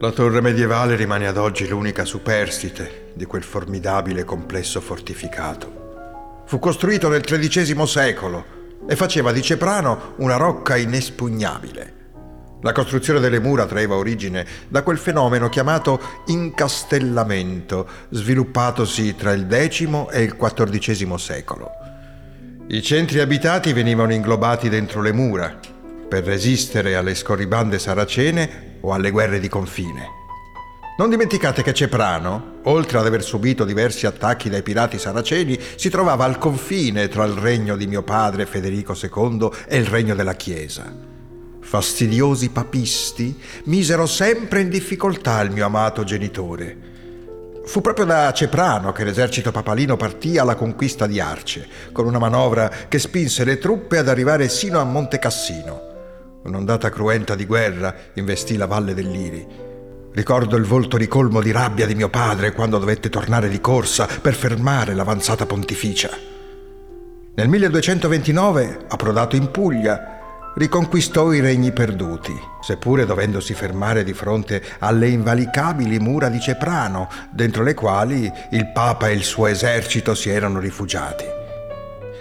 La torre medievale rimane ad oggi l'unica superstite di quel formidabile complesso fortificato. Fu costruito nel XIII secolo e faceva di Ceprano una rocca inespugnabile. La costruzione delle mura traeva origine da quel fenomeno chiamato incastellamento, sviluppatosi tra il X e il XIV secolo. I centri abitati venivano inglobati dentro le mura per resistere alle scorribande saracene o alle guerre di confine. Non dimenticate che Ceprano, oltre ad aver subito diversi attacchi dai pirati saraceni, si trovava al confine tra il regno di mio padre Federico II e il regno della Chiesa. Fastidiosi papisti misero sempre in difficoltà il mio amato genitore. Fu proprio da Ceprano che l'esercito papalino partì alla conquista di Arce, con una manovra che spinse le truppe ad arrivare sino a Monte Cassino. Un'ondata cruenta di guerra investì la valle dell'Iri. Ricordo il volto ricolmo di rabbia di mio padre quando dovette tornare di corsa per fermare l'avanzata pontificia. Nel 1229, approdato in Puglia, riconquistò i regni perduti, seppure dovendosi fermare di fronte alle invalicabili mura di Ceprano, dentro le quali il Papa e il suo esercito si erano rifugiati.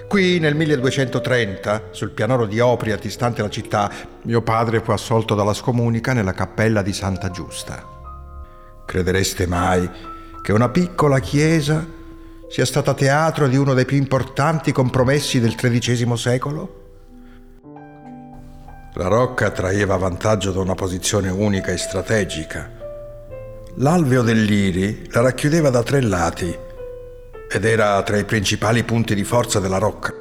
Qui nel 1230, sul pianoro di Opria, distante la città, mio padre fu assolto dalla scomunica nella cappella di Santa Giusta. Credereste mai che una piccola chiesa sia stata teatro di uno dei più importanti compromessi del XIII secolo? La rocca traeva vantaggio da una posizione unica e strategica. L'alveo dell'Iri la racchiudeva da tre lati ed era tra i principali punti di forza della rocca.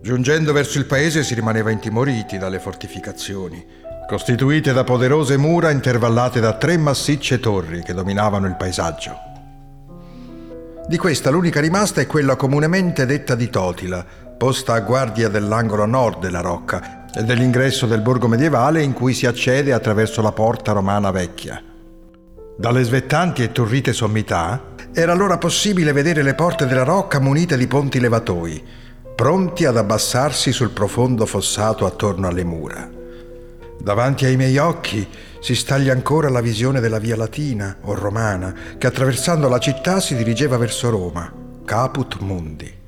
Giungendo verso il paese si rimaneva intimoriti dalle fortificazioni, costituite da poderose mura intervallate da tre massicce torri che dominavano il paesaggio. Di questa l'unica rimasta è quella comunemente detta di Totila, posta a guardia dell'angolo nord della rocca e dell'ingresso del borgo medievale in cui si accede attraverso la porta romana vecchia. Dalle svettanti e turrite sommità era allora possibile vedere le porte della rocca munite di ponti levatoi, pronti ad abbassarsi sul profondo fossato attorno alle mura. Davanti ai miei occhi si staglia ancora la visione della via latina o romana che attraversando la città si dirigeva verso Roma, Caput Mundi.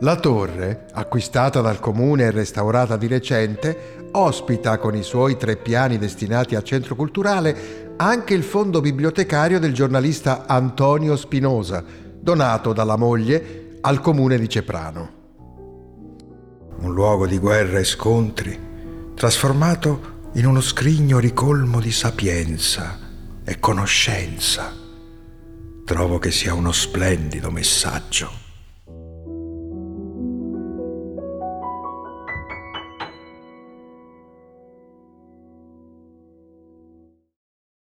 La torre, acquistata dal comune e restaurata di recente, ospita con i suoi tre piani destinati a centro culturale anche il fondo bibliotecario del giornalista Antonio Spinosa, donato dalla moglie al comune di Ceprano. Un luogo di guerra e scontri, trasformato in uno scrigno ricolmo di sapienza e conoscenza. Trovo che sia uno splendido messaggio.